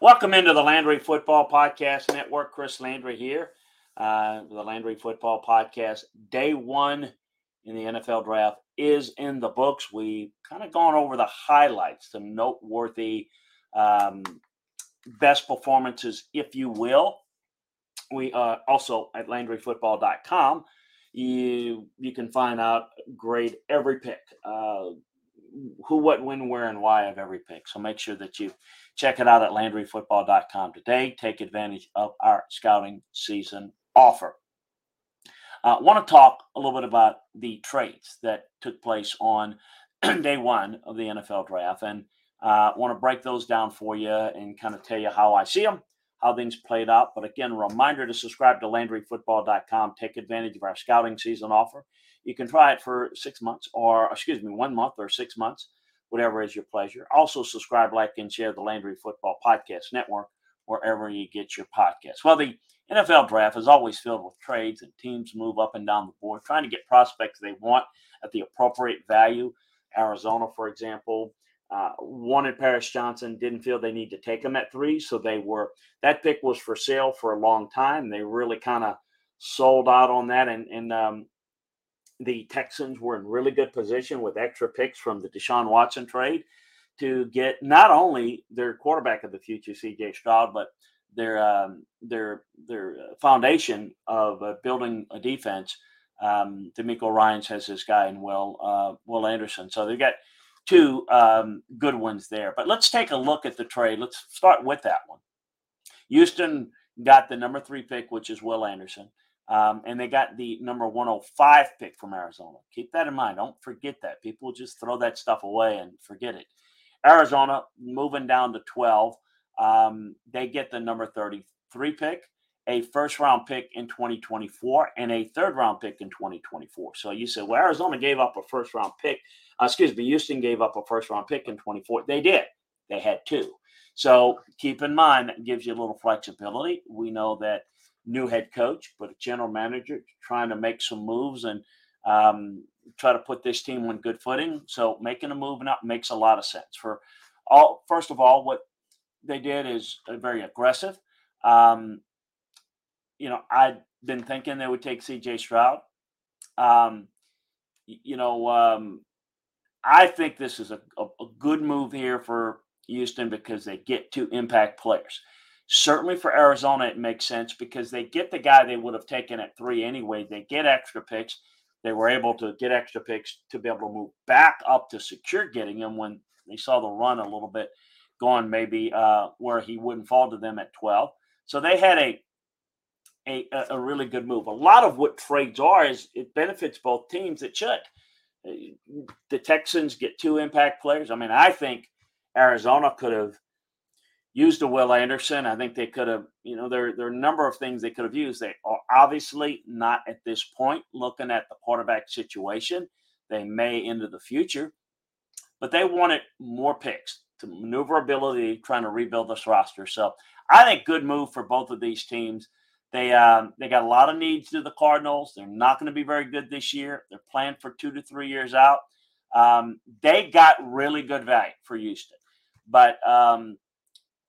Welcome into the Landry Football Podcast Network. Chris Landry here, uh, the Landry Football Podcast. Day one in the NFL draft is in the books. We've kind of gone over the highlights, some noteworthy um, best performances, if you will. We uh, also at LandryFootball.com, you you can find out grade every pick. Uh, who, what, when, where, and why of every pick. So make sure that you check it out at LandryFootball.com today. Take advantage of our scouting season offer. I uh, want to talk a little bit about the trades that took place on day one of the NFL draft, and I uh, want to break those down for you and kind of tell you how I see them, how things played out. But again, reminder to subscribe to LandryFootball.com. Take advantage of our scouting season offer. You can try it for six months, or excuse me, one month or six months, whatever is your pleasure. Also, subscribe, like, and share the Landry Football Podcast Network wherever you get your podcasts. Well, the NFL draft is always filled with trades, and teams move up and down the board trying to get prospects they want at the appropriate value. Arizona, for example, uh, wanted Paris Johnson, didn't feel they need to take him at three, so they were that pick was for sale for a long time. They really kind of sold out on that, and and um, the Texans were in really good position with extra picks from the Deshaun Watson trade to get not only their quarterback of the future, C.J. Stroud, but their um, their their foundation of uh, building a defense. Um, DeMeco Ryans has this guy in Will uh, Will Anderson, so they got two um, good ones there. But let's take a look at the trade. Let's start with that one. Houston got the number three pick, which is Will Anderson. Um, and they got the number 105 pick from Arizona. Keep that in mind. Don't forget that. People just throw that stuff away and forget it. Arizona moving down to 12. Um, they get the number 33 pick, a first round pick in 2024, and a third round pick in 2024. So you said, well, Arizona gave up a first round pick. Uh, excuse me, Houston gave up a first round pick in 24. They did. They had two. So keep in mind that gives you a little flexibility. We know that new head coach, but a general manager trying to make some moves and um, try to put this team on good footing. So making a move now makes a lot of sense. For all, first of all, what they did is very aggressive. Um, you know, I'd been thinking they would take C.J. Stroud. Um, you know, um, I think this is a, a, a good move here for Houston because they get two impact players. Certainly for Arizona, it makes sense because they get the guy they would have taken at three anyway. They get extra picks. They were able to get extra picks to be able to move back up to secure getting him when they saw the run a little bit going, maybe uh, where he wouldn't fall to them at 12. So they had a, a a really good move. A lot of what trades are is it benefits both teams. It should. The Texans get two impact players. I mean, I think Arizona could have used a Will Anderson. I think they could have, you know, there, there are a number of things they could have used. They are obviously not at this point looking at the quarterback situation. They may into the future, but they wanted more picks to maneuverability, trying to rebuild this roster. So I think good move for both of these teams. They um, they got a lot of needs to the Cardinals. They're not going to be very good this year. They're planned for two to three years out. Um, they got really good value for Houston, but um,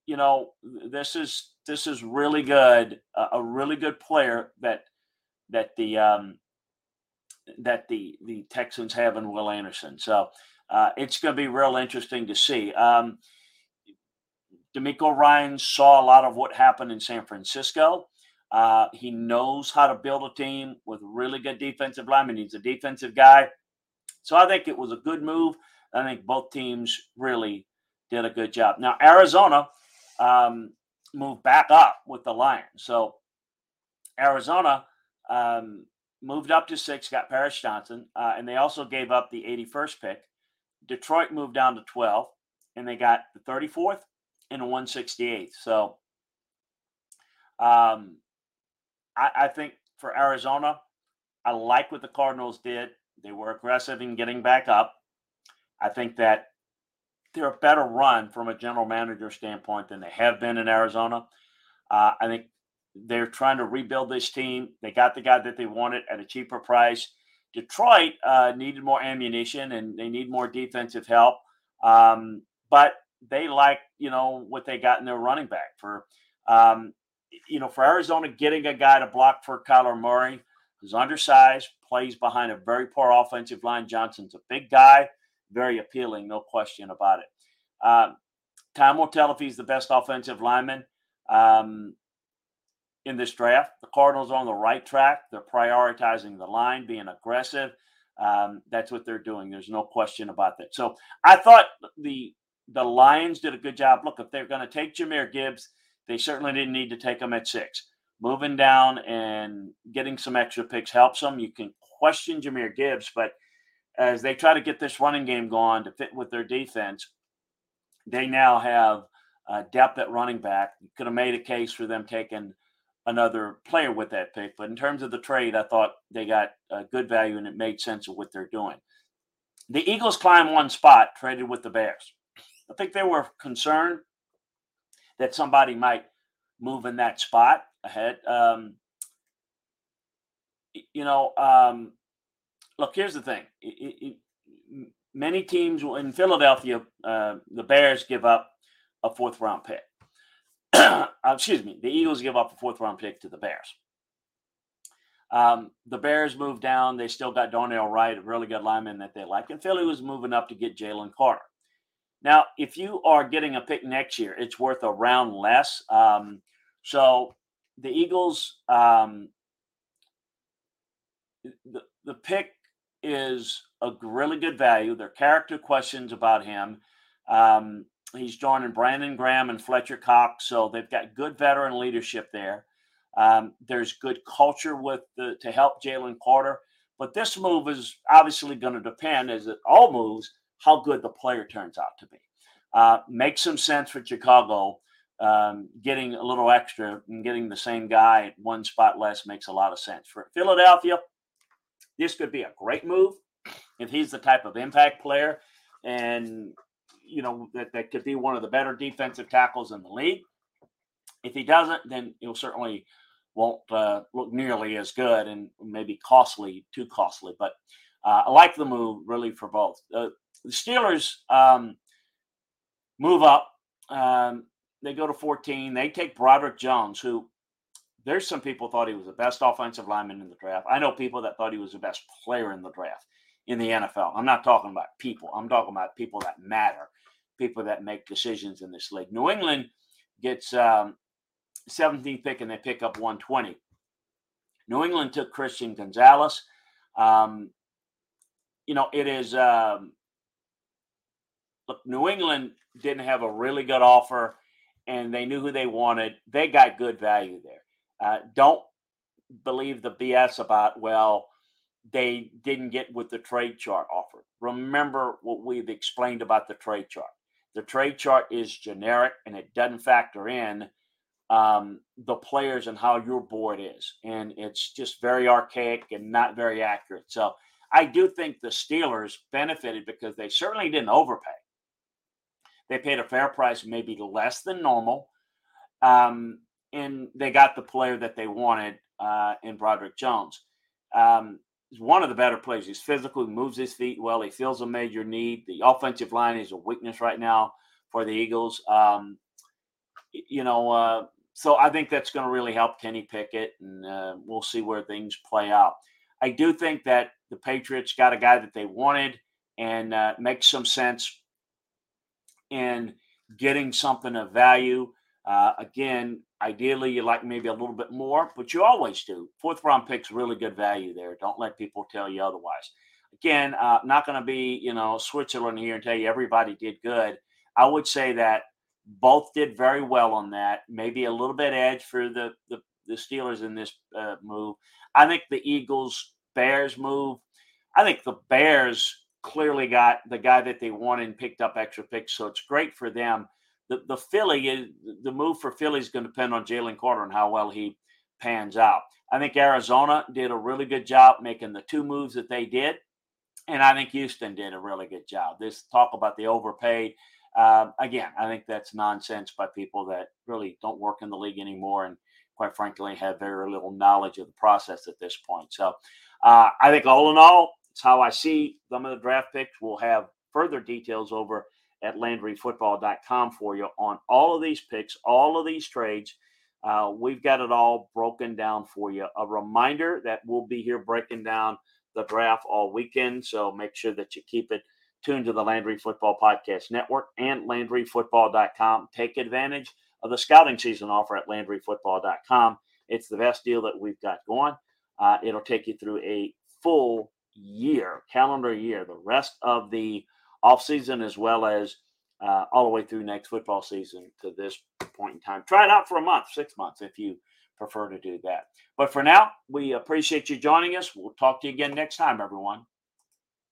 you know, this is this is really good, uh, a really good player that that the um, that the the Texans have in Will Anderson. So uh, it's going to be real interesting to see. Um, DeMeco Ryan saw a lot of what happened in San Francisco. Uh, he knows how to build a team with really good defensive linemen. He's a defensive guy. So I think it was a good move. I think both teams really did a good job. Now, Arizona, um, moved back up with the Lions. So Arizona um, moved up to six, got Paris Johnson, uh, and they also gave up the 81st pick. Detroit moved down to 12, and they got the 34th and the 168th. So um, I, I think for Arizona, I like what the Cardinals did. They were aggressive in getting back up. I think that they're a better run from a general manager standpoint than they have been in Arizona. Uh, I think they're trying to rebuild this team. They got the guy that they wanted at a cheaper price. Detroit uh, needed more ammunition and they need more defensive help. Um, but they like you know what they got in their running back for. Um, you know, for Arizona, getting a guy to block for Kyler Murray, who's undersized, plays behind a very poor offensive line. Johnson's a big guy, very appealing, no question about it. Uh, time will tell if he's the best offensive lineman um, in this draft. The Cardinals are on the right track. They're prioritizing the line, being aggressive. Um, that's what they're doing. There's no question about that. So I thought the the Lions did a good job. Look, if they're going to take Jahmyr Gibbs, they certainly didn't need to take them at six. Moving down and getting some extra picks helps them. You can question Jahmyr Gibbs, but as they try to get this running game going to fit with their defense, they now have uh, depth at running back. You could have made a case for them taking another player with that pick. But in terms of the trade, I thought they got a good value and it made sense of what they're doing. The Eagles climb one spot, traded with the Bears. I think they were concerned that somebody might move in that spot ahead. Um, you know, um, look, here's the thing. It, it, many teams in Philadelphia, uh, the Bears give up a fourth round pick. uh, excuse me, the Eagles give up a fourth round pick to the Bears. Um, the Bears moved down. They still got Darnell Wright, a really good lineman that they like. And Philly was moving up to get Jalen Carter. Now, if you are getting a pick next year, it's worth a round less. Um, so the Eagles, um, the, the pick is a really good value. There are character questions about him. Um, he's joining Brandon Graham and Fletcher Cox, so they've got good veteran leadership there. Um, there's good culture with the, to help Jalen Carter, but this move is obviously going to depend, as it all moves, how good the player turns out to be. Uh, makes some sense for Chicago. Um, getting a little extra and getting the same guy at one spot less makes a lot of sense. For Philadelphia, this could be a great move if he's the type of impact player and you know that, that could be one of the better defensive tackles in the league. If he doesn't, then he'll certainly won't uh, look nearly as good and maybe costly, too costly. But uh, I like the move really for both. Uh, the Steelers um, move up. Um, they go to 14. They take Broderick Jones, who there's some people thought he was the best offensive lineman in the draft. I know people that thought he was the best player in the draft in the NFL. I'm not talking about people. I'm talking about people that matter, people that make decisions in this league. New England gets um, 17th pick and they pick up 120. New England took Christian Gonzalez. Um, you know, it is um, look, New England didn't have a really good offer and they knew who they wanted. They got good value there. Uh, don't believe the BS about, well, they didn't get what the trade chart offered. Remember what we've explained about the trade chart. The trade chart is generic and it doesn't factor in um, the players and how your board is. And it's just very archaic and not very accurate. So I do think the Steelers benefited because they certainly didn't overpay. They paid a fair price, maybe less than normal. Um, and they got the player that they wanted uh, in Broderick Jones. Um, he's one of the better players. He's physical, he moves his feet well, he feels a major need. The offensive line is a weakness right now for the Eagles. Um, you know, uh, so I think that's going to really help Kenny Pickett, and uh, we'll see where things play out. I do think that the Patriots got a guy that they wanted and uh, makes some sense in getting something of value. Uh, again, ideally, you like maybe a little bit more, but you always do. Fourth round pick's really good value there. Don't let people tell you otherwise. Again, uh, not going to be you know Switzerland here and tell you everybody did good. I would say that both did very well on that. Maybe a little bit edge for the the, the Steelers in this uh, move. I think the Eagles Bears move. I think the Bears clearly got the guy that they wanted and picked up extra picks. So it's great for them. The, the Philly is the move for Philly is going to depend on Jalen Carter and how well he pans out. I think Arizona did a really good job making the two moves that they did. And I think Houston did a really good job. This talk about the overpaid. Um, again, I think that's nonsense by people that really don't work in the league anymore and, quite frankly, have very little knowledge of the process at this point. So uh, I think all in all, it's how I see some of the draft picks. We'll have further details over at LandryFootball.com for you on all of these picks, all of these trades. Uh, we've got it all broken down for you. A reminder that we'll be here breaking down the draft all weekend. So make sure that you keep it tuned to the Landry Football Podcast Network and LandryFootball.com. Take advantage of the scouting season offer at LandryFootball.com. It's the best deal that we've got going. Uh, it'll take you through a full year, calendar year, the rest of the offseason as well as uh, all the way through next football season to this point in time. Try it out for a month, six months if you prefer to do that. But for now, we appreciate you joining us. We'll talk to you again next time, everyone.